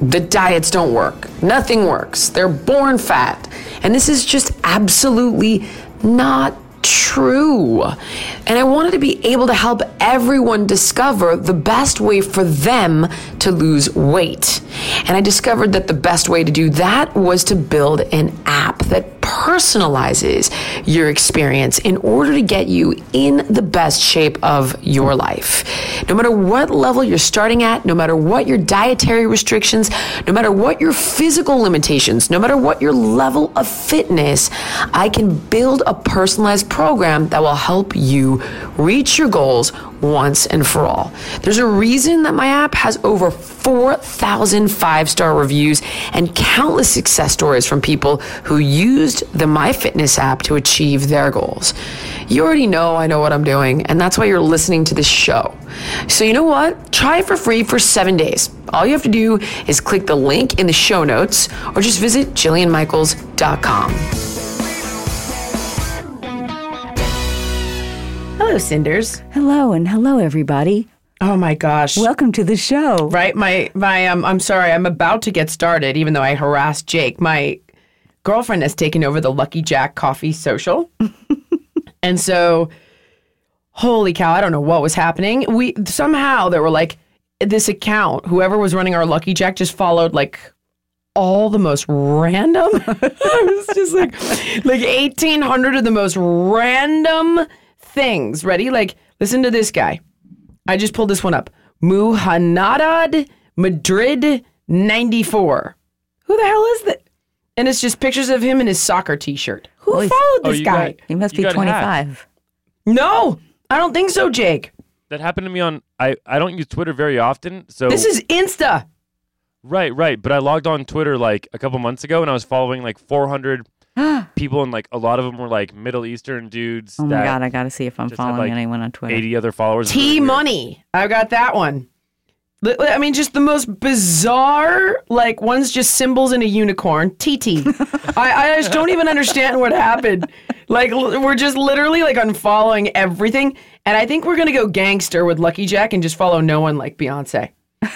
The diets don't work. Nothing works. They're born fat. And this is just absolutely not true. And I wanted to be able to help everyone discover the best way for them to lose weight. And I discovered that the best way to do that was to build an app that personalizes your experience in order to get you in the best shape of your life. No matter what level you're starting at, no matter what your dietary restrictions, no matter what your physical limitations, no matter what your level of fitness, I can build a personalized program that will help you reach your goals once and for all. There's a reason that my app has over 4,000 five star reviews and countless success stories from people who used the MyFitness app to achieve their goals. You already know I know what I'm doing, and that's why you're listening to this show. So, you know what? Try it for free for seven days. All you have to do is click the link in the show notes or just visit JillianMichaels.com. Hello, Cinders. Hello and hello everybody. Oh my gosh. Welcome to the show. right, my my um I'm sorry, I'm about to get started even though I harassed Jake. My girlfriend has taken over the Lucky Jack Coffee social. and so holy cow, I don't know what was happening. We somehow there were like this account, whoever was running our Lucky Jack just followed like all the most random. I was just like like 1800 of the most random things. Ready? Like listen to this guy. I just pulled this one up. Muhannadad Madrid 94. Who the hell is that? And it's just pictures of him in his soccer t-shirt. Who Oh, he's- followed Oh, this you guy? got- He must You be got 25. no, I don't think so, Jake. That happened to me on I I don't use Twitter very often. So This is Insta. right, right, but I logged on Twitter like a couple months ago and I was following like 400 people and like a lot of them were like Middle Eastern dudes Oh my God, I got to see if I'm just had, following like, anyone on Twitter. 80 other followers. T Money. I got that one. Li- I mean, just the most bizarre, like one's just symbols in a unicorn. TT. I, I just don't even understand what happened. Like, l- we're just literally like unfollowing everything. And I think we're going to go gangster with Lucky Jack and just follow no one like Beyonce.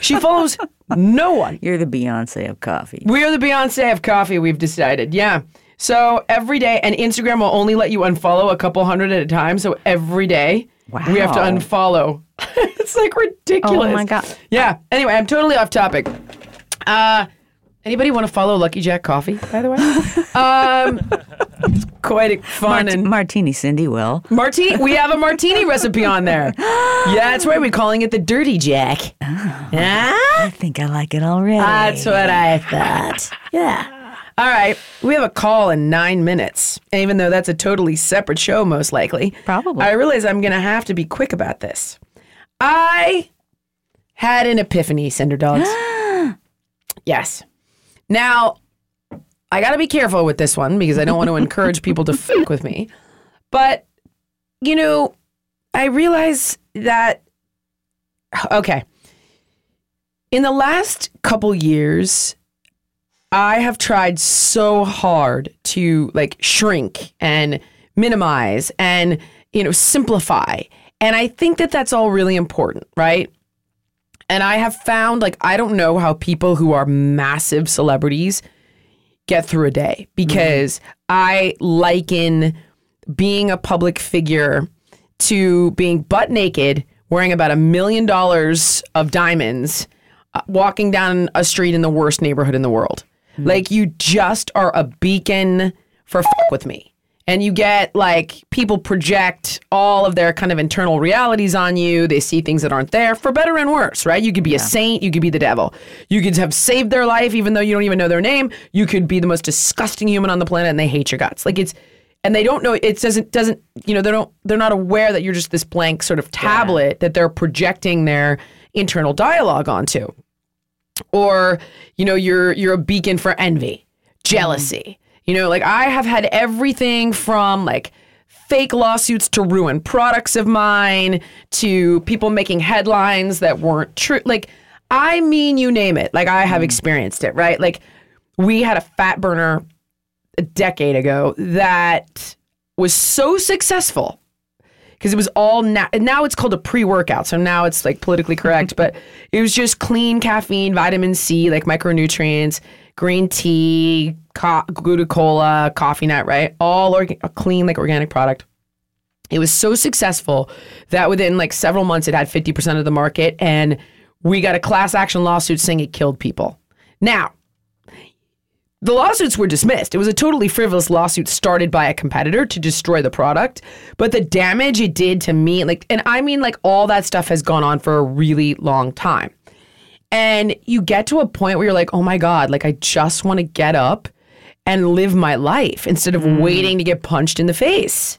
She follows no one. You're the Beyonce of coffee. We are the Beyonce of coffee, we've decided. Yeah. So every day, and Instagram will only let you unfollow a couple hundred at a time. So every day, wow. we have to unfollow. it's like ridiculous. Oh my God. Yeah. Anyway, I'm totally off topic. Uh, anybody want to follow Lucky Jack Coffee, by the way? um, it's quite fun Mart- and Martini Cindy will. martini. We have a martini recipe on there. Yeah, that's right. We're calling it the Dirty Jack. Ah? I think I like it already. That's what I thought. Yeah. All right. We have a call in nine minutes. And even though that's a totally separate show, most likely. Probably. I realize I'm going to have to be quick about this. I had an epiphany, Cinder Dogs. yes. Now, I got to be careful with this one because I don't want to encourage people to fuck with me. But, you know, I realize that, okay. In the last couple years, I have tried so hard to like shrink and minimize and, you know, simplify. And I think that that's all really important, right? And I have found like, I don't know how people who are massive celebrities get through a day because I liken being a public figure to being butt naked, wearing about a million dollars of diamonds, uh, walking down a street in the worst neighborhood in the world. Like you just are a beacon for f- with me. And you get like people project all of their kind of internal realities on you. They see things that aren't there for better and worse, right? You could be a saint, you could be the devil. You could have saved their life even though you don't even know their name. You could be the most disgusting human on the planet and they hate your guts. Like it's and they don't know it doesn't doesn't you know they don't they're not aware that you're just this blank sort of tablet that they're projecting their internal dialogue onto or you know you're you're a beacon for envy mm-hmm. jealousy you know like i have had everything from like fake lawsuits to ruin products of mine to people making headlines that weren't true. Like i mean you name it. Like i have mm. experienced it right? Like we had a fat burner a decade ago that was so successful because it was all na- now it's called a pre-workout so now it's like politically correct but it was just clean caffeine vitamin c like micronutrients green tea co- coffee nut right all orga- clean like organic product it was so successful that within like several months it had 50% of the market and we got a class action lawsuit saying it killed people now the lawsuits were dismissed. It was a totally frivolous lawsuit started by a competitor to destroy the product. But the damage it did to me, like, and I mean, like, all that stuff has gone on for a really long time. And you get to a point where you're like, oh my God, like, I just want to get up and live my life instead of mm. waiting to get punched in the face.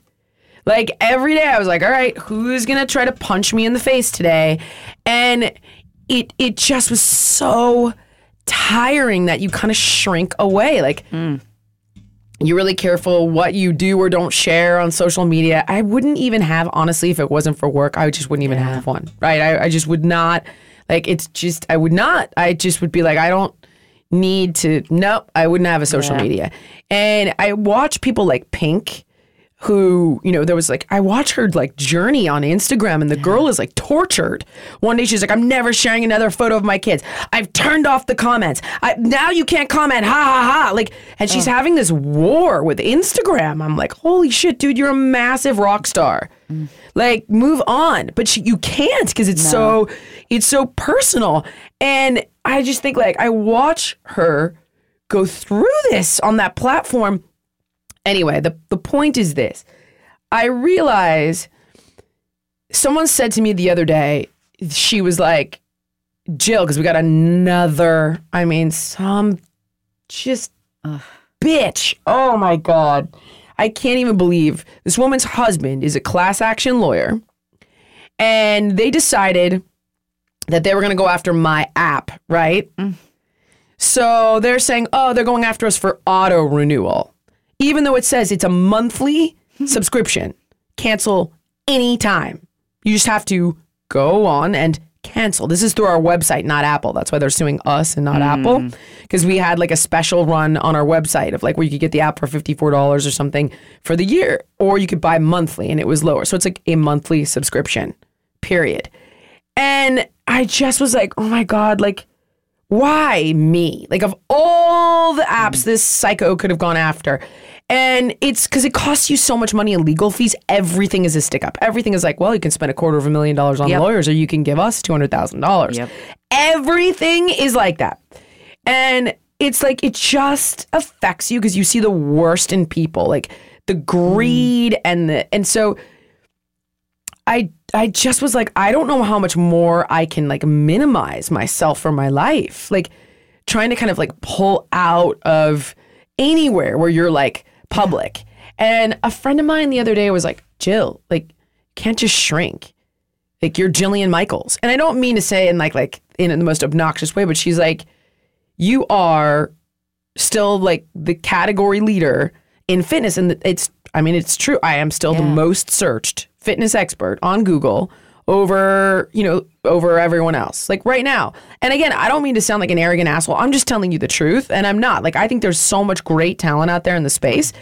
Like every day I was like, all right, who's gonna try to punch me in the face today? And it it just was so tiring that you kind of shrink away. Like mm. you're really careful what you do or don't share on social media. I wouldn't even have, honestly, if it wasn't for work, I just wouldn't even have one. Right. I, I just would not like it's just I would not. I just would be like, I don't need to nope, I wouldn't have a social media. And I watch people like Pink who, you know, there was like, I watch her like journey on Instagram and the girl is like tortured. One day she's like, I'm never sharing another photo of my kids. I've turned off the comments. I, now you can't comment. Ha ha ha. Like, and she's oh. having this war with Instagram. I'm like, holy shit, dude, you're a massive rock star. Mm. Like, move on. But she, you can't because it's so, it's so personal. And I just think like, I watch her go through this on that platform Anyway, the, the point is this I realize someone said to me the other day, she was like, Jill, because we got another, I mean, some just bitch. Oh my God. I can't even believe this woman's husband is a class action lawyer. And they decided that they were going to go after my app, right? Mm. So they're saying, oh, they're going after us for auto renewal even though it says it's a monthly subscription, cancel anytime. You just have to go on and cancel. This is through our website, not Apple. That's why they're suing us and not Apple. Mm. Because we had like a special run on our website of like where you could get the app for $54 or something for the year, or you could buy monthly and it was lower. So it's like a monthly subscription, period. And I just was like, oh my God, like, why me? Like, of all the apps mm. this psycho could have gone after. And it's because it costs you so much money in legal fees. Everything is a stick up. Everything is like, well, you can spend a quarter of a million dollars on Yep. lawyers or you can give us $200,000. Yep. Everything is like that. And it's like, it just affects you because you see the worst in people, like the mm. greed and the, and so I I just was like, I don't know how much more I can like minimize myself for my life. Like trying to kind of like pull out of anywhere where you're like public. And a friend of mine the other day was like, Jill, like, can't just shrink. Like you're Jillian Michaels. And I don't mean to say in like like in the most obnoxious way, but she's like, you are still like the category leader in fitness. And it's, I mean, it's true. I am still the most searched fitness expert on Google over, you know, over everyone else. Like right now. And again, I don't mean to sound like an arrogant asshole. I'm just telling you the truth. And I'm not. Like, I think there's so much great talent out there in the space,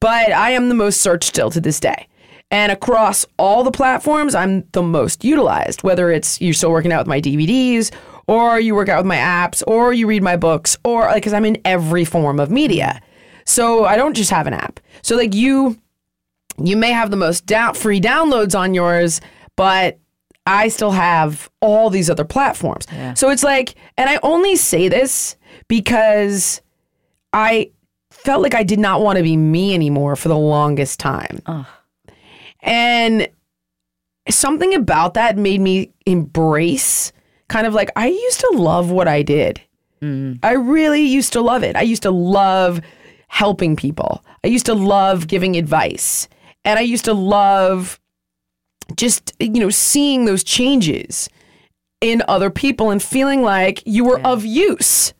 but I am the most searched still to this day. And across all the platforms, I'm the most utilized, whether it's you're still working out with my DVDs, or you work out with my apps, or you read my books, or like, because I'm in every form of media. So I don't just have an app. So, like, you you may have the most down, free downloads on yours, but I still have all these other platforms. So it's like, and I only say this because I felt like I did not want to be me anymore for the longest time. And something about that made me embrace kind of like I used to love what I did. Mm. I really used to love it. I used to love helping people. I used to love giving advice. And I used to love just, you know, seeing those changes in other people and feeling like you were of use,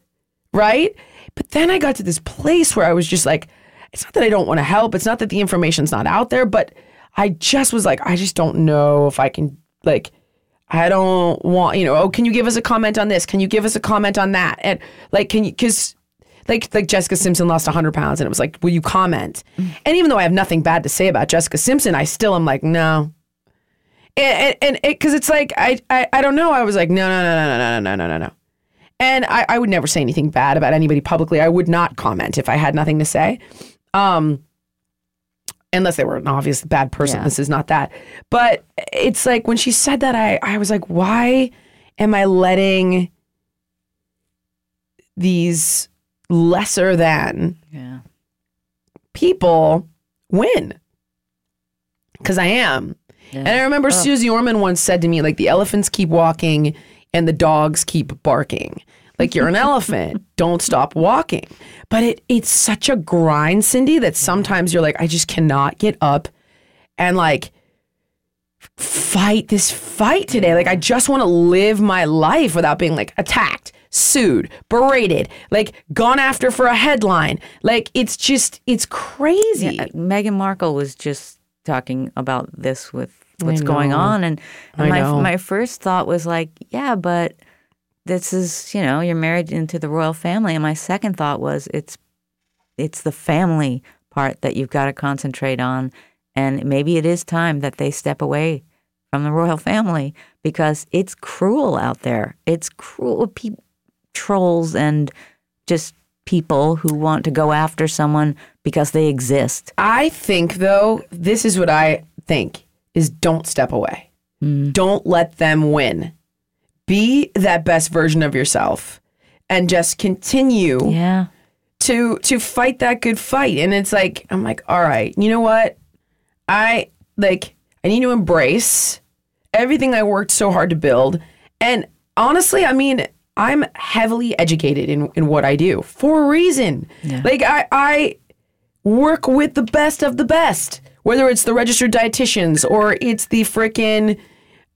right? But then I got to this place where I was just like, it's not that I don't want to help. It's not that the information's not out there, but I just was like, I just don't know if I can, like, I don't want, you know, oh, can you give us a comment on this? Can you give us a comment on that? And like, can you, because like, like Jessica Simpson lost 100 pounds and it was like, will you comment? Mm. And even though I have nothing bad to say about Jessica Simpson, I still am like, no. And, and, because it's like, I, I, I don't know. I was like, no, no, no, no, no, no, no, no, no, no. And I, I would never say anything bad about anybody publicly. I would not comment if I had nothing to say. Um, unless they were an obvious bad person. Yeah. This is not that. But it's like when she said that, I, I was like, why am I letting these lesser than Yeah. people win? Because I am. And I remember Suze Orman once said to me, like, the elephants keep walking and the dogs keep barking. Like you're an elephant, don't stop walking. But it it's such a grind, Cindy, that sometimes you're like, I just cannot get up and like fight this fight today. Like I just want to live my life without being like attacked, sued, berated, like gone after for a headline. Like it's just it's crazy. Uh, Meghan Markle was just talking about this with what's going on, and, and my my first thought was like, yeah, but this is you know you're married into the royal family, and my second thought was it's it's the family part that you've got to concentrate on, and maybe it is time that they step away from the royal family because it's cruel out there. It's cruel pe- trolls and just people who want to go after someone because they exist. I think though, this is what I think is don't step away. Mm. Don't let them win. Be that best version of yourself and just continue Yeah. to to fight that good fight. And it's like I'm like, all right, you know what? I like I need to embrace everything I worked so hard to build. And honestly, I mean, I'm heavily educated in, in what I do for a reason. Like I I work with the best of the best, whether it's the registered dietitians or it's the frickin'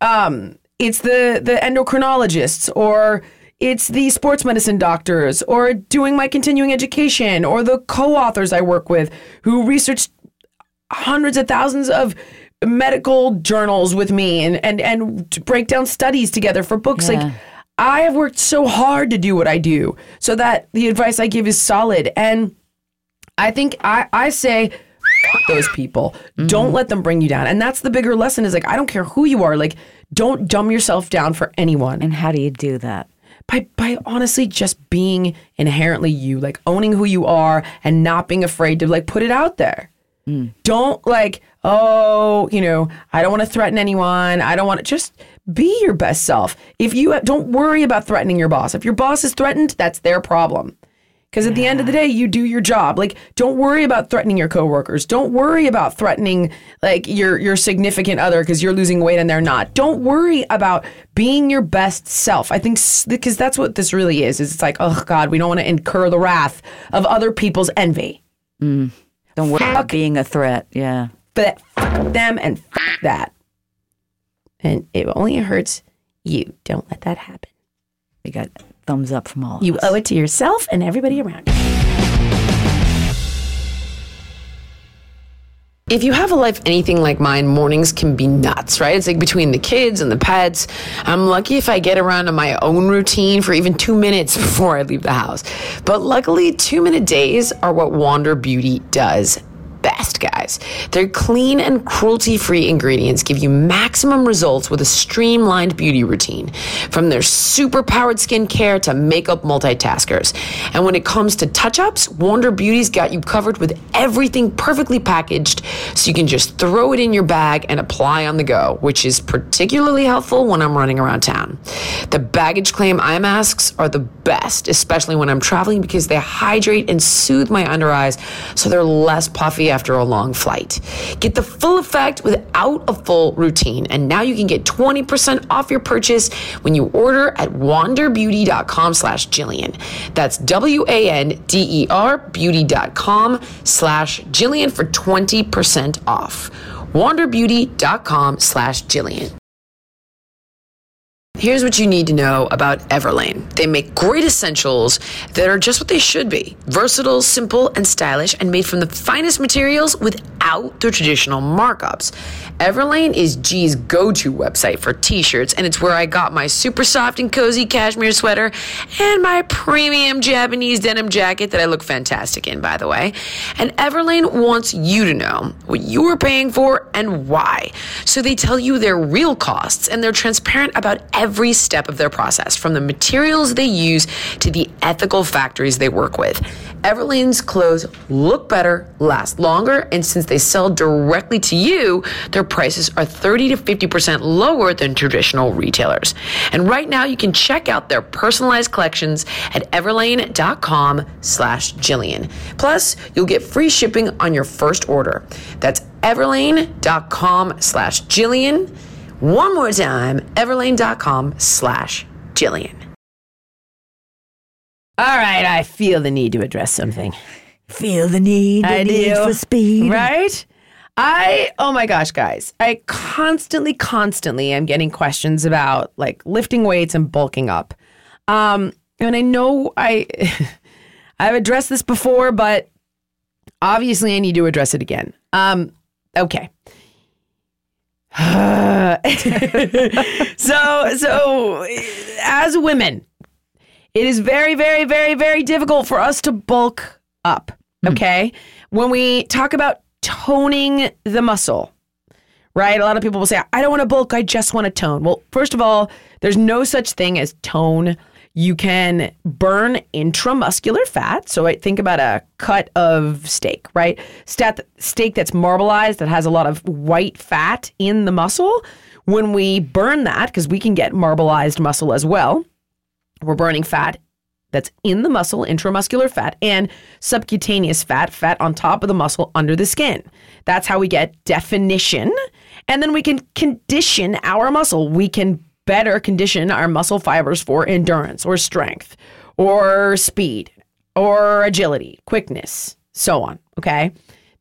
um, it's the the endocrinologists or it's the sports medicine doctors or doing my continuing education or the co-authors I work with who research hundreds of thousands of medical journals with me and and and break down studies together for books Yeah. like I have worked so hard to do what I do so that the advice I give is solid and I think I I say "F- those people don't let them bring you down and that's the bigger lesson is like I don't care who you are like don't dumb yourself down for anyone And how do you do that? by by honestly just being inherently you, like owning who you are and not being afraid to like put it out there. Don't like, oh, you know, I don't want to threaten anyone. I don't want to just be your best self. If you don't worry about threatening your boss. If your boss is threatened, that's their problem. Because at the end of the day, you do your job. Like, don't worry about threatening your coworkers. Don't worry about threatening like your your significant other because you're losing weight and they're not. Don't worry about being your best self. I think because that's what this really is. Is it's like, oh God, we don't want to incur the wrath of other people's envy. Mm. Don't worry about being a threat. Yeah. But fuck them and fuck that. And it only hurts you. Don't let that happen. We got thumbs up from all of You us. owe it to yourself and everybody around you. If you have a life anything like mine, mornings can be nuts, right? It's like between the kids and the pets. I'm lucky if I get around to my own routine for even two minutes before I leave the house. But luckily, two minute days are what Wander Beauty does best, guys. Their clean and cruelty free ingredients give you maximum results with a streamlined beauty routine, from their super powered skincare to makeup multitaskers. And when it comes to touch ups, Wander Beauty's got you covered with everything perfectly packaged so you can just throw it in your bag and apply on the go, which is particularly helpful when I'm running around town. The baggage claim eye masks are the best, especially when I'm traveling because they hydrate and soothe my under eyes so they're less puffy after a long flight. Get the full effect without a full routine. And now you can get 20% off your purchase when you order at wanderbeauty.com slash Jillian. That's W-A-N-D-E-R beauty.com slash Jillian for 20% off. wanderbeauty.com slash Jillian. Here's what you need to know about Everlane. They make great essentials that are just what they should be versatile, simple, and stylish, and made from the finest materials without the traditional markups. Everlane is G's go to website for t shirts, and it's where I got my super soft and cozy cashmere sweater and my premium Japanese denim jacket that I look fantastic in, by the way. And Everlane wants you to know what you are paying for and why. So they tell you their real costs, and they're transparent about every step of their process, from the materials they use to the ethical factories they work with. Everlane's clothes look better, last longer, and since they sell directly to you, their prices are 30 to 50% lower than traditional retailers. And right now you can check out their personalized collections at everlane.com slash Jillian. Plus, you'll get free shipping on your first order. That's everlane.com slash Jillian. One more time, everlane.com slash Jillian. All right, I feel the need to address something. Feel the need, the I need do. for speed. Right? I, oh my gosh, guys, I constantly, constantly am getting questions about like lifting weights and bulking up. Um, and I know I, I've addressed this before, but obviously I need to address it again. Um, okay. so, so as women, it is very, very, very, very difficult for us to bulk up. Hmm. Okay. When we talk about toning the muscle, right? A lot of people will say, I don't want to bulk, I just want to tone. Well, first of all, there's no such thing as tone. You can burn intramuscular fat. So I think about a cut of steak, right? Steak that's marbleized, that has a lot of white fat in the muscle. When we burn that, because we can get marbleized muscle as well, we're burning fat that's in the muscle, intramuscular fat, and subcutaneous fat, fat on top of the muscle under the skin. That's how we get definition. And then we can condition our muscle. We can better condition our muscle fibers for endurance or strength or speed or agility, quickness, so on. Okay.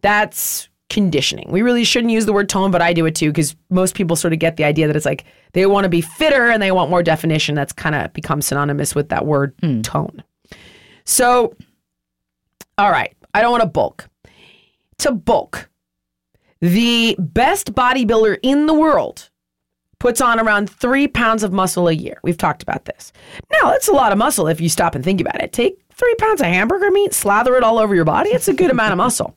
That's conditioning. We really shouldn't use the word tone, but I do it too because most people sort of get the idea that it's like they want to be fitter and they want more definition. That's kind of become synonymous with that word hmm. tone. So, all right, I don't want to bulk. To bulk, the best bodybuilder in the world puts on around three pounds of muscle a year. We've talked about this. Now, that's a lot of muscle if you stop and think about it. Take three pounds of hamburger meat, slather it all over your body. It's a good amount of muscle.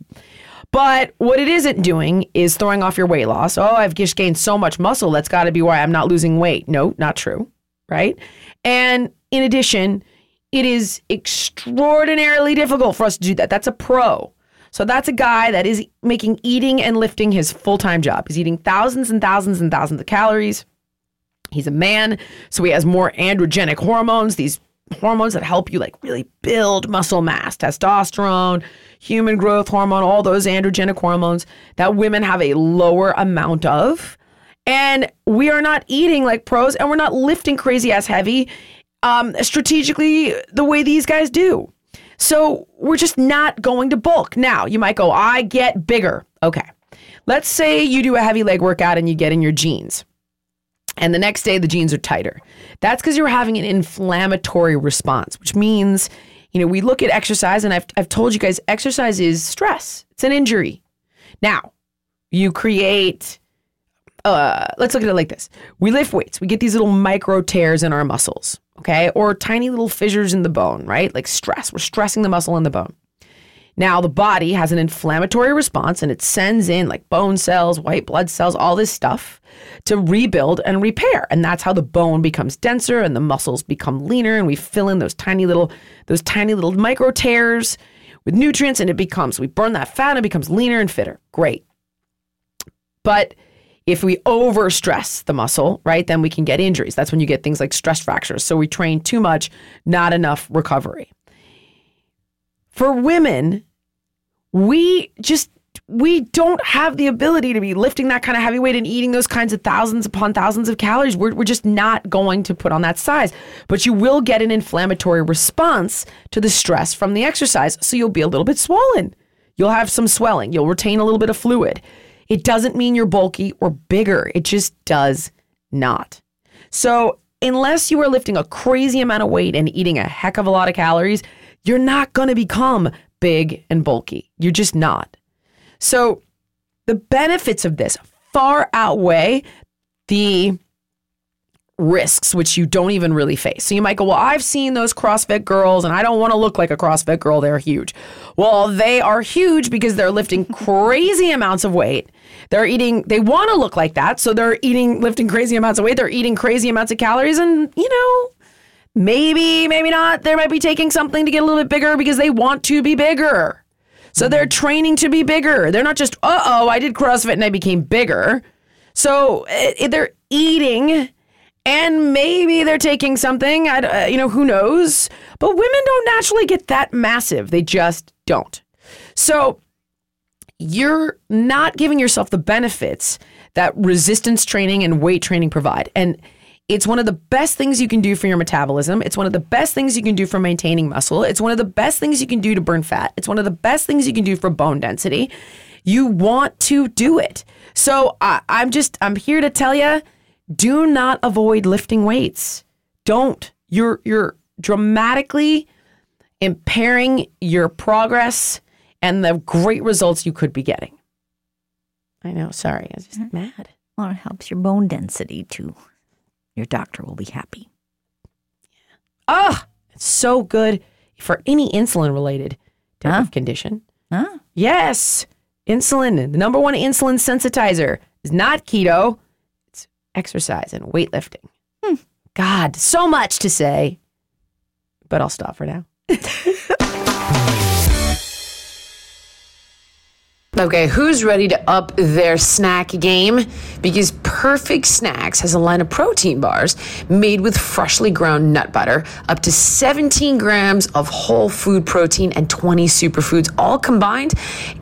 But what it isn't doing is throwing off your weight loss. Oh, I've just gained so much muscle. That's got to be why I'm not losing weight. No, not true. Right. And in addition, it is extraordinarily difficult for us to do that. That's a pro. So that's a guy that is making eating and lifting his full time job. He's eating thousands and thousands and thousands of calories. He's a man, so he has more androgenic hormones, these hormones that help you like really build muscle mass, testosterone, human growth hormone, all those androgenic hormones that women have a lower amount of. And we are not eating like pros and we're not lifting crazy ass heavy um, strategically the way these guys do. So we're just not going to bulk. Now, you might go, I get bigger. Okay. Let's say you do a heavy leg workout and you get in your jeans. And the next day the jeans are tighter. That's because you're having an inflammatory response, which means, you know, we look at exercise and I've, I've told you guys exercise is stress, it's an injury. Now, you create, uh, let's look at it like this we lift weights, we get these little micro tears in our muscles, okay, or tiny little fissures in the bone, right? Like stress, we're stressing the muscle in the bone. Now, the body has an inflammatory response and it sends in like bone cells, white blood cells, all this stuff to rebuild and repair. And that's how the bone becomes denser and the muscles become leaner and we fill in those tiny little those tiny little micro tears with nutrients and it becomes we burn that fat and it becomes leaner and fitter. Great. But if we overstress the muscle, right, then we can get injuries. That's when you get things like stress fractures. So we train too much, not enough recovery. For women, we just we don't have the ability to be lifting that kind of heavy weight and eating those kinds of thousands upon thousands of calories. We're, we're just not going to put on that size. But you will get an inflammatory response to the stress from the exercise. So you'll be a little bit swollen. You'll have some swelling. You'll retain a little bit of fluid. It doesn't mean you're bulky or bigger, it just does not. So, unless you are lifting a crazy amount of weight and eating a heck of a lot of calories, you're not going to become big and bulky. You're just not. So, the benefits of this far outweigh the risks which you don't even really face. So you might go, "Well, I've seen those CrossFit girls and I don't want to look like a CrossFit girl. They're huge." Well, they are huge because they're lifting crazy amounts of weight. They're eating they want to look like that, so they're eating lifting crazy amounts of weight. They're eating crazy amounts of calories and, you know, maybe maybe not. They might be taking something to get a little bit bigger because they want to be bigger. So they're training to be bigger. They're not just, "Uh-oh, I did CrossFit and I became bigger." So eh, they're eating and maybe they're taking something, uh, you know, who knows? But women don't naturally get that massive. They just don't. So you're not giving yourself the benefits that resistance training and weight training provide. And it's one of the best things you can do for your metabolism. It's one of the best things you can do for maintaining muscle. It's one of the best things you can do to burn fat. It's one of the best things you can do for bone density. You want to do it. So I, I'm just, I'm here to tell you do not avoid lifting weights. Don't. You're you're dramatically impairing your progress and the great results you could be getting. I know, sorry, I was just mm-hmm. mad. Well, it helps your bone density too. Your doctor will be happy. Yeah. Ah, it's so good for any insulin related type huh? of condition. Huh? Yes. Insulin, the number one insulin sensitizer is not keto it's exercise and weightlifting. Hmm. God, so much to say, but I'll stop for now. Okay, who's ready to up their snack game? Because Perfect Snacks has a line of protein bars made with freshly ground nut butter, up to 17 grams of whole food protein and 20 superfoods, all combined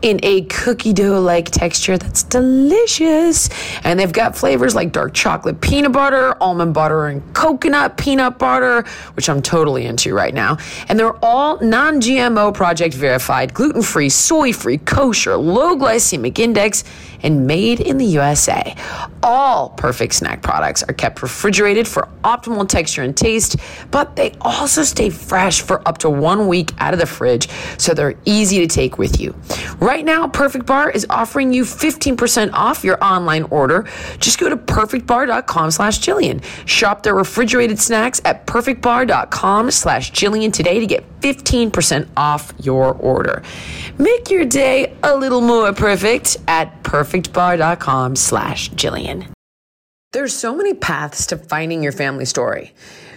in a cookie dough like texture that's delicious. And they've got flavors like dark chocolate peanut butter, almond butter, and coconut peanut butter, which I'm totally into right now. And they're all non GMO project verified, gluten free, soy free, kosher, low glycemic index, and made in the USA. All perfect snack products are kept refrigerated for optimal texture and taste, but they also stay fresh for up to one week out of the fridge, so they're easy to take with you. Right now, Perfect Bar is offering you 15% off your online order. Just go to perfectbar.com slash Jillian. Shop their refrigerated snacks at perfectbar.com slash Jillian today to get 15% off your order. Make your day a little more perfect at perfectbar.com slash Jillian. There's so many paths to finding your family story.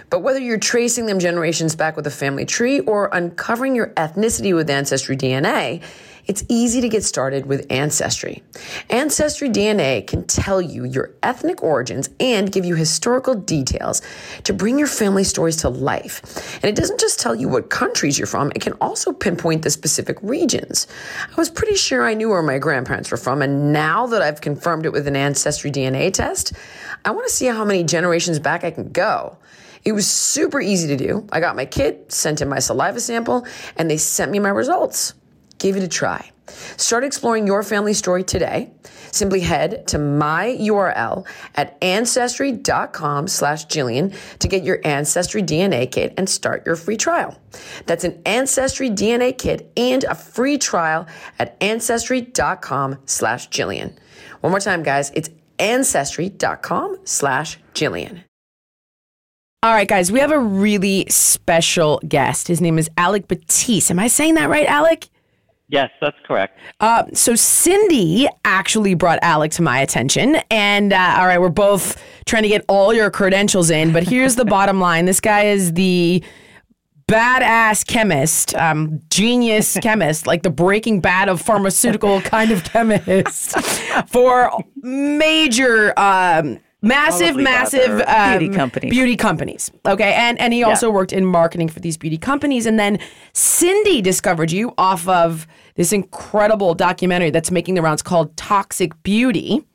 But whether you're tracing them generations back with a family tree or uncovering your ethnicity with Ancestry DNA, it's easy to get started with Ancestry. Ancestry DNA can tell you your ethnic origins and give you historical details to bring your family stories to life. And it doesn't just tell you what countries you're from, it can also pinpoint the specific regions. I was pretty sure I knew where my grandparents were from, and now that I've confirmed it with an Ancestry DNA test, I want to see how many generations back I can go. It was super easy to do. I got my kit, sent in my saliva sample, and they sent me my results. Give it a try. Start exploring your family story today. Simply head to my URL at ancestry.com slash Jillian to get your Ancestry DNA kit and start your free trial. That's an Ancestry DNA kit and a free trial at ancestry.com slash Jillian. One more time, guys. It's ancestry.com slash Jillian. All right, guys, we have a really special guest. His name is Alec Batis. Am I saying that right, Alec? Yes, that's correct. Uh, so Cindy actually brought Alec to my attention, and uh, all right, we're both trying to get all your credentials in. But here's the bottom line: this guy is the badass chemist, um, genius chemist, like the Breaking Bad of pharmaceutical kind of chemist for major. Um, Massive, Probably massive um, Beauty companies. Beauty companies. Okay, and and he also worked in marketing for these beauty companies. And then Cindy discovered you off of this incredible documentary that's making the rounds called Toxic Beauty.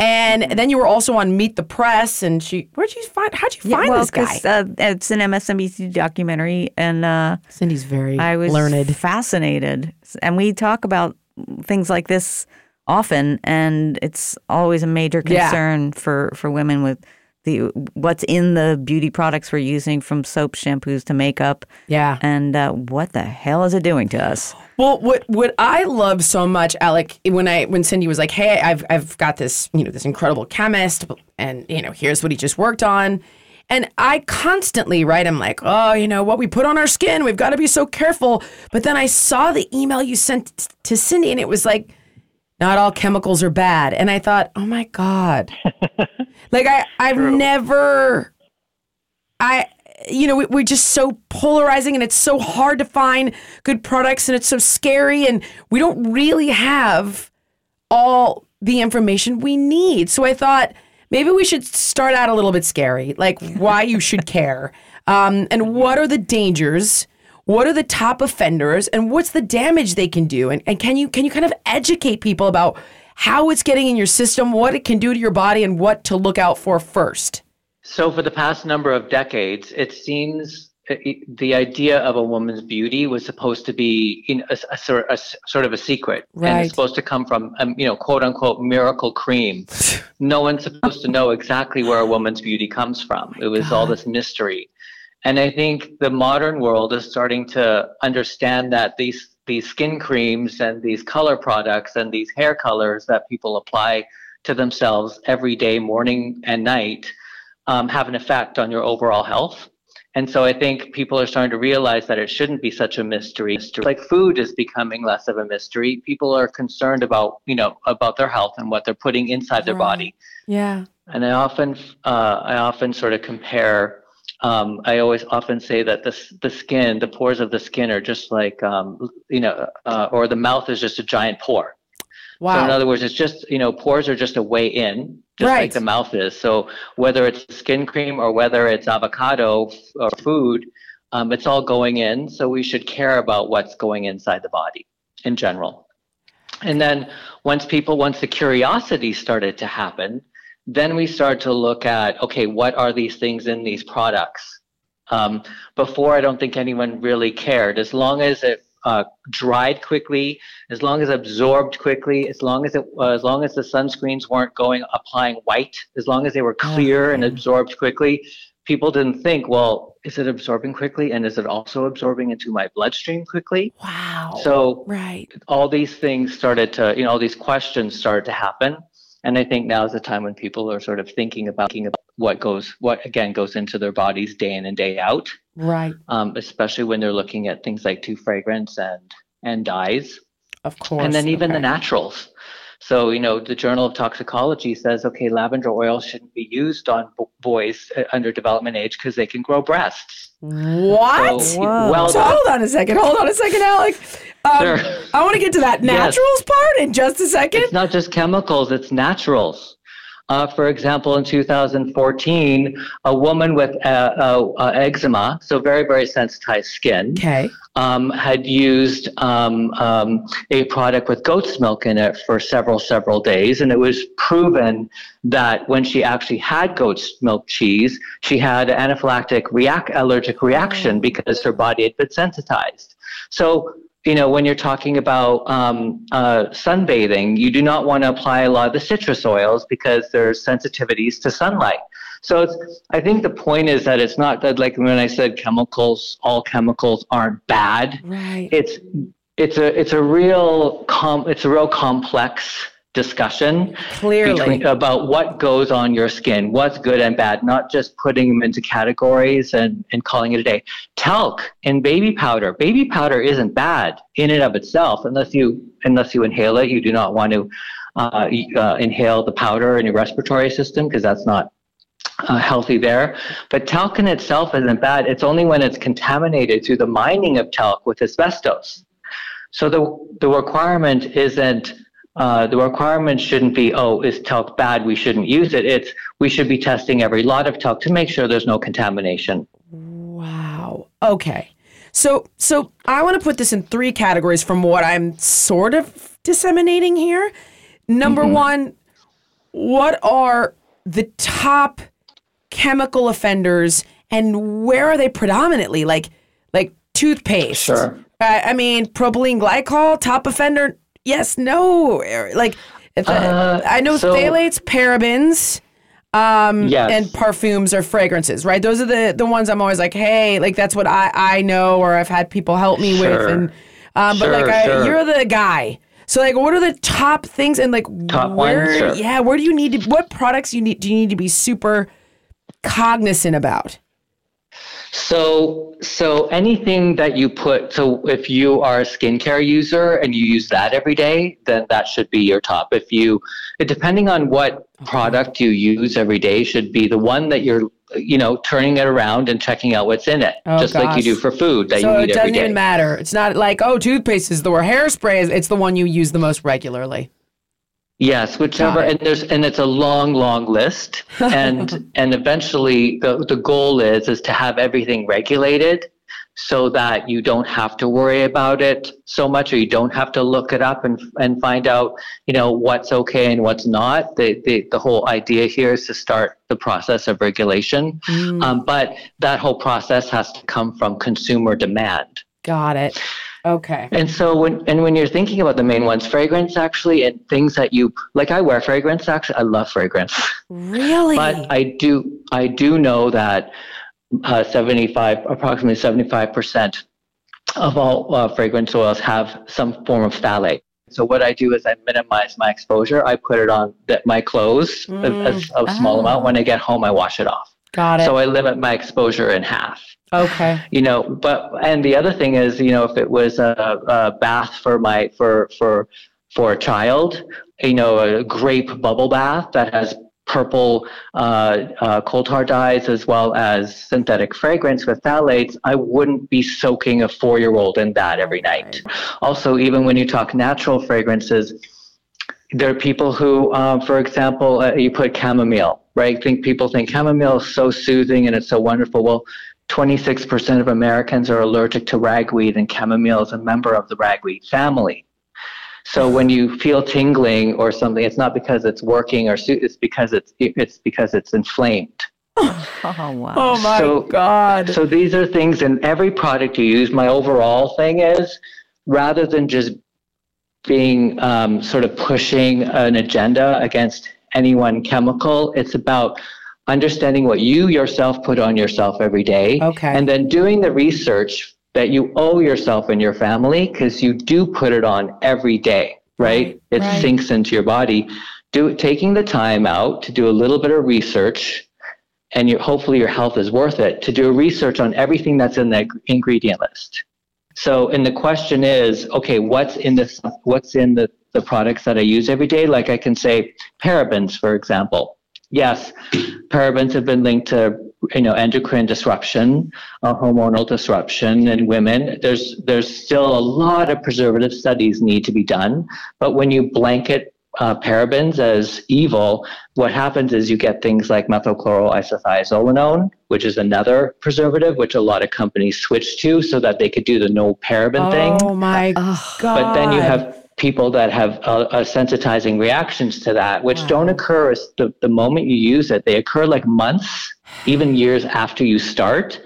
And then you were also on Meet the Press, and she where'd you find? How'd you find well, this guy? Uh, it's an MSNBC documentary, and uh, Cindy's very I was learned. fascinated. And we talk about things like this often, and it's always a major Yeah. concern for, for women with the what's in the beauty products we're using, from soap, shampoos to makeup, Yeah. and uh, what the hell is it doing to us? Well, what what I love so much, Alec, when I when Cindy was like, "Hey, I've I've got this you know this incredible chemist, and you know here's what he just worked on," and I constantly right, I'm like, "Oh, you know what we put on our skin, we've got to be so careful." But then I saw the email you sent to Cindy, and it was like, "Not all chemicals are bad," and I thought, "Oh my god." like I I've never I, you know, we, we're just so polarizing and it's so hard to find good products and it's so scary and we don't really have all the information we need. So I thought maybe we should start out a little bit scary, like why you should care, um, and what are the dangers. What are the top offenders and what's the damage they can do? And, and can you can you kind of educate people about how it's getting in your system, what it can do to your body, and what to look out for first? So, for the past number of decades, it seems uh, the idea of a woman's beauty was supposed to be in a, a sort- a s- sort of a secret, and it's supposed to come from, um, you know, quote unquote, miracle cream. no one's supposed to know exactly where a woman's beauty comes from. it was all this mystery, and I think the modern world is starting to understand that these these skin creams and these color products and these hair colors that people apply to themselves every day, morning and night um, have an effect on your overall health. And so I think people are starting to realize that it shouldn't be such a mystery. Like food is becoming less of a mystery. People are concerned about, you know, about their health and what they're putting inside their body. Yeah. And I often, uh, I often sort of compare. Um, I always often say that the the skin, the pores of the skin, are just like, um, you know, uh, or the mouth is just a giant pore. Wow. So in other words, it's just you know pores are just a way in, just Right. like the mouth is. So whether it's skin cream or whether it's avocado or food, um, it's all going in. So we should care about what's going inside the body in general. And then once people, once the curiosity started to happen, then we start to look at okay, what are these things in these products? Um, before, I don't think anyone really cared. As long as it uh, dried quickly, as long as absorbed quickly, as long as it, uh, as long as the sunscreens weren't going applying white, as long as they were clear and absorbed quickly, people didn't think, well, is it absorbing quickly, and is it also absorbing into my bloodstream quickly? wow. So right. all these things started to, you know, all these questions started to happen. And I think now is the time when people are sort of thinking about, thinking about what goes, what again goes into their bodies day in and day out, Right. um, especially when they're looking at things like two fragrance and and dyes, Of course. and then even the naturals. So you know, the Journal of Toxicology says, okay, lavender oil shouldn't be used on b- boys uh, under development age because they can grow breasts. What? So, well, So hold on a second. Hold on a second, Alec. Um, Sure. I want to get to that Yes. naturals part in just a second. It's not just chemicals, it's naturals. Uh, for example, in 2014, a woman with uh, uh, uh, eczema, so very, very sensitized skin, Okay. um, had used um, um, a product with goat's milk in it for several, several days. And it was proven that when she actually had goat's milk cheese, she had anaphylactic react- allergic reaction because her body had been sensitized. So, you know, when you're talking about um, uh, sunbathing, you do not want to apply a lot of the citrus oils because there's sensitivities to sunlight. So it's, I think the point is that it's not that like when I said chemicals, all chemicals aren't bad. Right. It's it's a it's a real com it's a real complex discussion Clearly. between, about what goes on your skin, what's good and bad, not just putting them into categories and, and calling it a day. Talc and baby powder. Baby powder isn't bad in and of itself, unless you unless you inhale it. You do not want to uh, uh, inhale the powder in your respiratory system because that's not uh, healthy there. But talc in itself isn't bad. It's only when it's contaminated through the mining of talc with asbestos. So the the requirement isn't uh, the requirement shouldn't be oh is talc bad we shouldn't use it. It's we should be testing every lot of talc to make sure there's no contamination. Wow. Okay. So so I want to put this in three categories from what I'm sort of disseminating here. Number one, what are the top chemical offenders and where are they predominantly? Like like toothpaste. Sure. Uh, I mean, propylene glycol, top offender. Yes, no. Like, if, Uh, I know so- phthalates, parabens, um, Yes. and perfumes or fragrances, right? Those are the the ones I'm always like, hey, like that's what I I know or I've had people help me with, Sure. and um, but like Sure, I, sure. you're the guy. So like, what are the top things and like Top where? ones, sure. Yeah, where do you need to? What products you need? Do you need to be super cognizant about? So, so anything that you put, so if you are a skincare user and you use that every day, then that should be your top. If you, depending on what product you use every day, should be the one that you're, you know, turning it around and checking out what's in it, Oh, just like you do for food that So you it eat every doesn't even matter. It's not like oh, toothpaste is the or hairspray is. It's the one you use the most regularly. Yes, whichever, and there's and it's a long, long list, and and eventually the the goal is is to have everything regulated, so that you don't have to worry about it so much, or you don't have to look it up and and find out, you know, what's okay and what's not. The the the whole idea here is to start the process of regulation, Mm. um, but that whole process has to come from consumer demand. Got it. Okay. And so when and when you're thinking about the main ones, fragrance actually and things that you like I wear fragrance actually I love fragrance. Really? But I do I do know that uh, 75 approximately 75% of all uh, fragrance oils have some form of phthalate. So what I do is I minimize my exposure. I put it on the, my clothes a, a- a small Oh. amount. When I get home, I wash it off. Got it. So I limit my exposure in half okay. you know but and the other thing is you know if it was a, a bath for my for for for a child you know a grape bubble bath that has purple uh, uh, coal tar dyes as well as synthetic fragrance with phthalates i wouldn't be soaking a four-year-old in that every night also even when you talk natural fragrances there are people who, um, for example, uh, you put chamomile, right? Think people think chamomile is so soothing and it's so wonderful. Well, 26% of Americans are allergic to ragweed, and chamomile is a member of the ragweed family. So when you feel tingling or something, it's not because it's working or soo- it's because it's it's because it's inflamed. Oh wow. Oh my So- God. So these are things in every product you use. My overall thing is rather than just being um, sort of pushing an agenda against any one chemical, it's about understanding what you yourself put on yourself every day. Okay. And then doing the research that you owe yourself and your family because you do put it on every day, right? It right. sinks into your body. Do taking the time out to do a little bit of research and you, hopefully your health is worth it to do a research on everything that's in the ingredient list. So, and the question is, okay, what's in this? What's in the the products that I use every day? Like I can say parabens, for example. Yes, parabens have been linked to you know endocrine disruption, uh, hormonal disruption in women. There's there's still a lot of preservative studies need to be done, but when you blanket uh, parabens as evil, what happens is you get things like methylchloroisothiazolinone, which is another preservative, which a lot of companies switch to so that they could do the no paraben thing. Oh my Ugh. God. But then you have people that have uh, uh, sensitizing reactions to that, which don't occur as the, the moment you use it. They occur like months, even years after you start.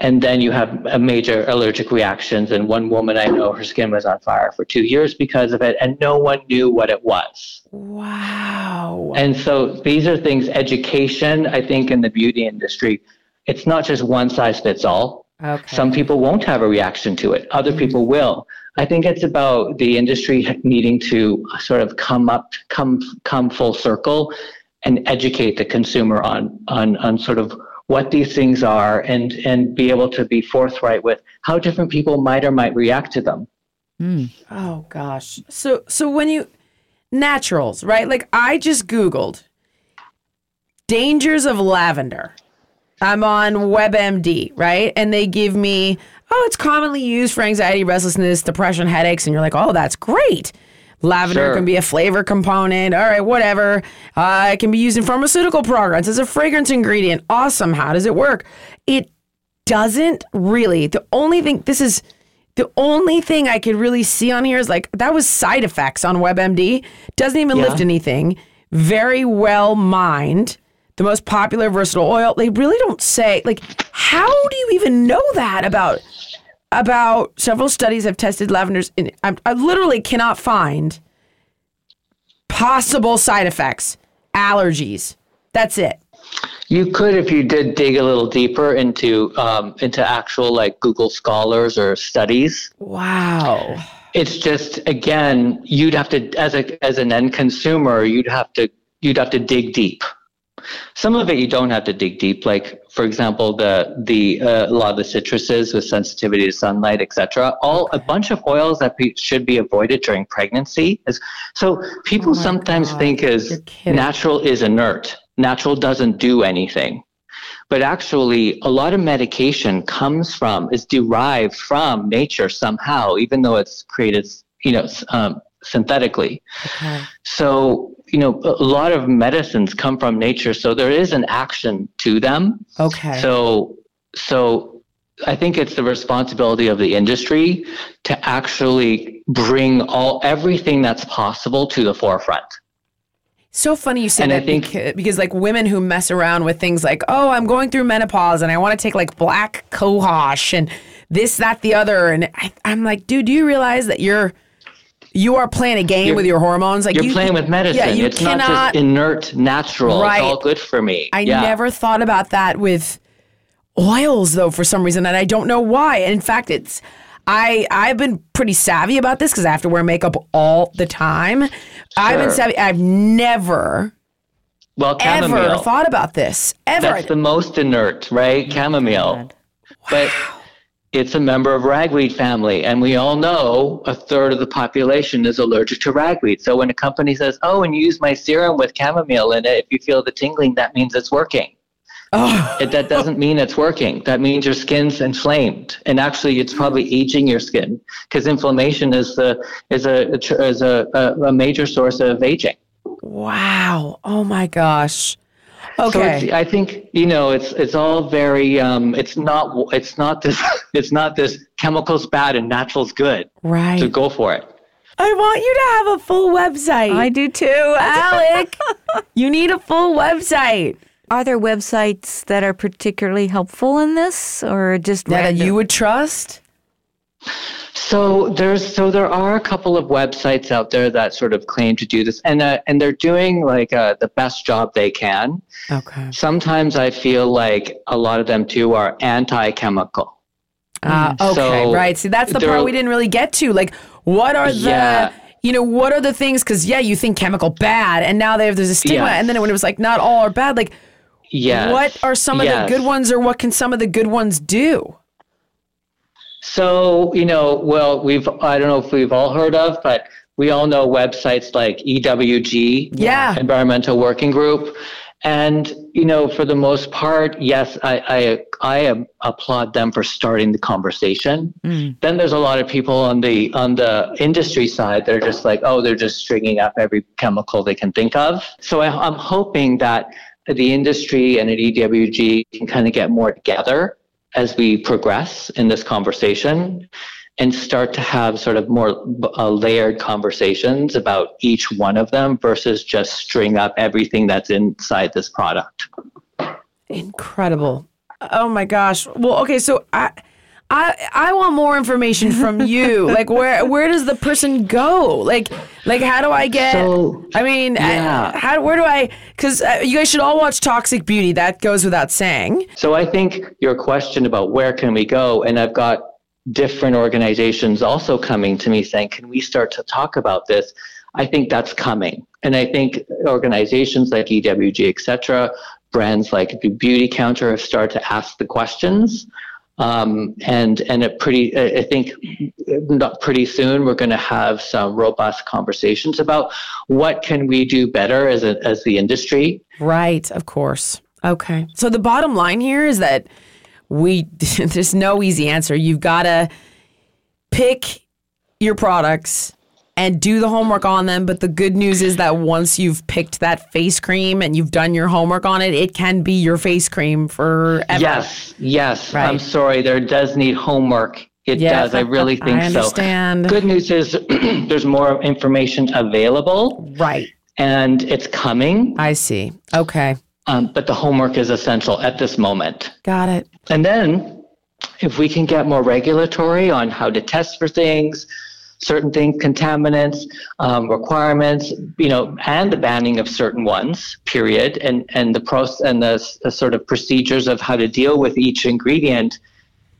And then you have a major allergic reactions. And one woman I know, her skin was on fire for two years because of it, and no one knew what it was. Wow. And so these are things, education, I think, in the beauty industry, it's not just one size fits all. Okay. Some people won't have a reaction to it, other mm-hmm. people will. I think it's about the industry needing to sort of come up, come come full circle, and educate the consumer on on on sort of what these things are, and and be able to be forthright with how different people might or might react to them. Hmm. Oh gosh. So so when you naturals, right? Like I just googled dangers of lavender. I'm on WebMD, right? And they give me, oh, it's commonly used for anxiety, restlessness, depression, headaches, and you're like, "Oh, that's great." Lavender Sure. can be a flavor component. All right, whatever. Uh, it can be used in pharmaceutical programs as a fragrance ingredient. Awesome. How does it work? It doesn't really. The only thing this is the only thing I could really see on here is like that was side effects on WebMD. Doesn't even Yeah. lift anything. Very well mined. The most popular versatile oil. They really don't say like how do you even know that about about several studies have tested lavenders in I, I literally cannot find possible side effects, allergies. That's it. You could, if you did dig a little deeper into um, into actual like Google Scholars or studies. Wow. It's just again, you'd have to as a as an end consumer, you'd have to you'd have to dig deep. Some of it you don't have to dig deep, like for example, the the uh, a lot of the citruses with sensitivity to sunlight, etc. All a bunch of oils that be, should be avoided during pregnancy. Is, so people sometimes think You're is natural is inert. Natural doesn't do anything. But actually, a lot of medication comes from, is derived from nature somehow, even though it's created, you know, um, synthetically. So, you know, a lot of medicines come from nature, so there is an action to them. Okay. So, so I think it's the responsibility of the industry to actually bring all everything that's possible to the forefront. So funny you say And I that think- because, because like women who mess around with things like, oh, I'm going through menopause and I want to take like black cohosh and this, that, the other, and I, I'm like, dude, do you realize that you're you are playing a game You're- with your hormones? Like You're you, playing with medicine. Yeah, you it's cannot. not just inert, natural. Right. It's all good for me. I yeah. never thought about that with oils though for some reason and I don't know why. In fact, it's I I've been pretty savvy about this cuz I have to wear makeup all the time. I've been savvy. I've never Well, ever chamomile. thought about this. Ever. That's the most inert, right? Oh chamomile. But it's a member of ragweed family, and we all know a third of the population is allergic to ragweed. So when a company says, "Oh, and use my serum with chamomile in it, if you feel the tingling, that means it's working." oh, It, that doesn't mean it's working. That means your skin's inflamed, and actually, it's probably aging your skin because inflammation is the is a is a, a, a major source of aging. wow. Oh my gosh. So Okay. it's, I think you know it's it's all very um, it's not it's not this it's not this chemicals bad and naturals good. right. So go for it. I want you to have a full website. I do too. Alec, you need a full website. Are there websites that are particularly helpful in this, or just That random? you would trust? So there's so there are a couple of websites out there that sort of claim to do this, and uh, and they're doing like uh, the best job they can. Okay. Sometimes I feel like a lot of them too are anti-chemical. Uh, okay, So right. See, that's the part we didn't really get to. Like, what are the, Yeah. you know, what are the things? Because yeah, you think chemical bad, and now there, there's a stigma, Yes. and then when it was like not all are bad, like, Yes. what are some of the good ones, or what can some of the good ones do? So, you know, well, we've, I don't know if we've all heard of, but we all know websites like EWG, Yeah. Environmental Working Group. And, you know, for the most part, yes, I, I, I applaud them for starting the conversation. Mm. Then there's a lot of people on the, on the industry side that are just like, oh, they're just stringing up every chemical they can think of. So I, I'm hoping that the industry and at EWG can kind of get more together as we progress in this conversation and start to have sort of more uh, layered conversations about each one of them versus just string up everything that's inside this product. Incredible. Oh my gosh. Well, okay, so I. I, I want more information from you. like where where does the person go? Like like how do I get? So, I mean, yeah. I, how where do I? Because uh, you guys should all watch Toxic Beauty. That goes without saying. so I think your question about where can we go, and I've got different organizations also coming to me saying, "Can we start to talk about this?" I think that's coming, and I think organizations like EWG, etc., brands like Beautycounter have started to ask the questions. Um, and and pretty, I think, not pretty soon we're going to have some robust conversations about what can we do better as a, as the industry. Right, of course. Okay. So the bottom line here is that we there's no easy answer. You've got to pick your products and do the homework on them. But the good news is that once you've picked that face cream and you've done your homework on it, it can be your face cream forever. Yes, yes. Right. I'm sorry, there does need homework. It Yeah, does. I really think I understand. so. Good news is there's more information available Right. and it's coming, I see. Okay. um, but the homework is essential at this moment. Got it. And then if we can get more regulatory on how to test for things, certain things, contaminants, um, requirements, you know, and the banning of certain ones, period, and, and the process and the, the sort of procedures of how to deal with each ingredient,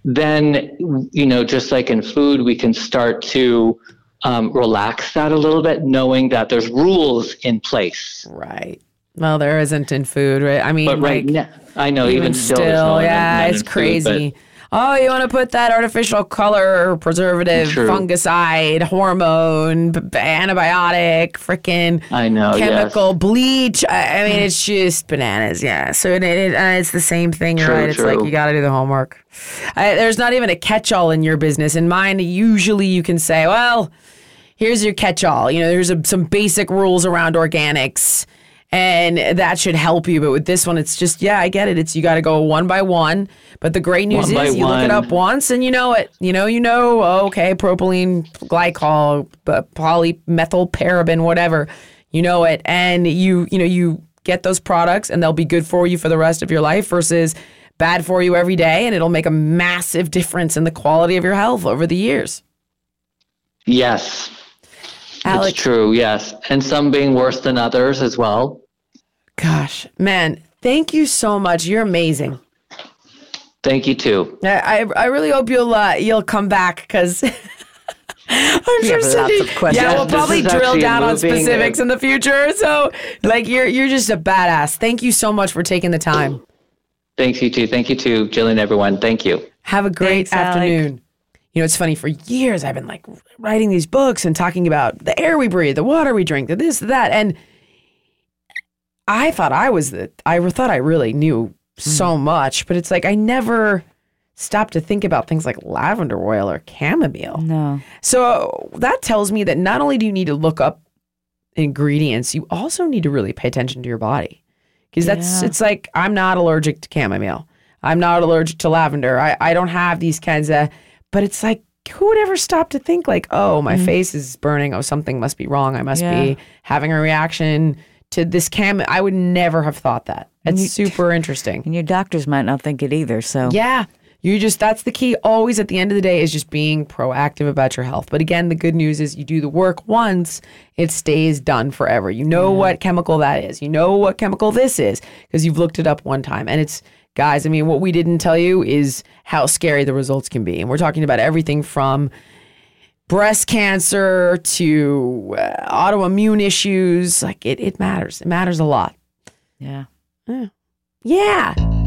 then, you know, just like in food, we can start to um, relax that a little bit, knowing that there's rules in place. Right. Well, there isn't in food, right? I mean, But right like, now, I know even, even still, still, no- yeah, it's in food, crazy. Oh, you want to put that artificial color, preservative, True. fungicide, hormone, b- antibiotic, freaking I know, yes. chemical bleach. I, I mean, it's just bananas. Yeah. So it, it, uh, it's the same thing, True, right? It's like you got to do the homework. I, there's not even a catch-all in your business. In mine, usually you can say, well, here's your catch-all. You know, there's a, some basic rules around organics, and that should help you. But with this one, it's just yeah, I get it. It's you got to go one by one. But the great news One is you look it up once and you know it. You know, you know. oh, Okay, propylene glycol, b- polymethyl paraben, whatever. You know it, and you you know you get those products, and they'll be good for you for the rest of your life. Versus bad for you every day, and it'll make a massive difference in the quality of your health over the years. Yes, Alex, it's true. Yes, and some being worse than others as well. Gosh, man, thank you so much. You're amazing. Thank you too. I I, I really hope you'll uh, you'll come back because. I'm sure have lots of questions. Yeah, we'll This probably drill down on moving, specifics in the future. So, like, you're you're just a badass. Thank you so much for taking the time. Thanks you too. Thank you too, Jillian. Everyone. Thank you. Have a great Thanks, Alec. You know, it's funny. For years, I've been like writing these books and talking about the air we breathe, the water we drink, the this, the that, and I thought I was the. I thought I really knew so Hmm. much, but it's like I never stopped to think about things like lavender oil or chamomile. No. So that tells me that not only do you need to look up ingredients, you also need to really pay attention to your body. Because that's Yeah. it's like I'm not allergic to chamomile. I'm not allergic to lavender. I, I don't have these kinds of but it's like who would ever stop to think like, oh, my mm. face is burning. Oh, something must be wrong. I must Yeah. be having a reaction to this cam. I would never have thought that. It's super interesting. And your doctors might not think it either. So Yeah. You just, that's the key. Always at the end of the day is just being proactive about your health. But again, the good news is you do the work once, it stays done forever. You know what chemical that is. You know what chemical this is because you've looked it up one time. And it's, guys, I mean, what we didn't tell you is how scary the results can be. And we're talking about everything from breast cancer to uh, autoimmune issues. Like it, it matters. It matters a lot. yeah. Yeah.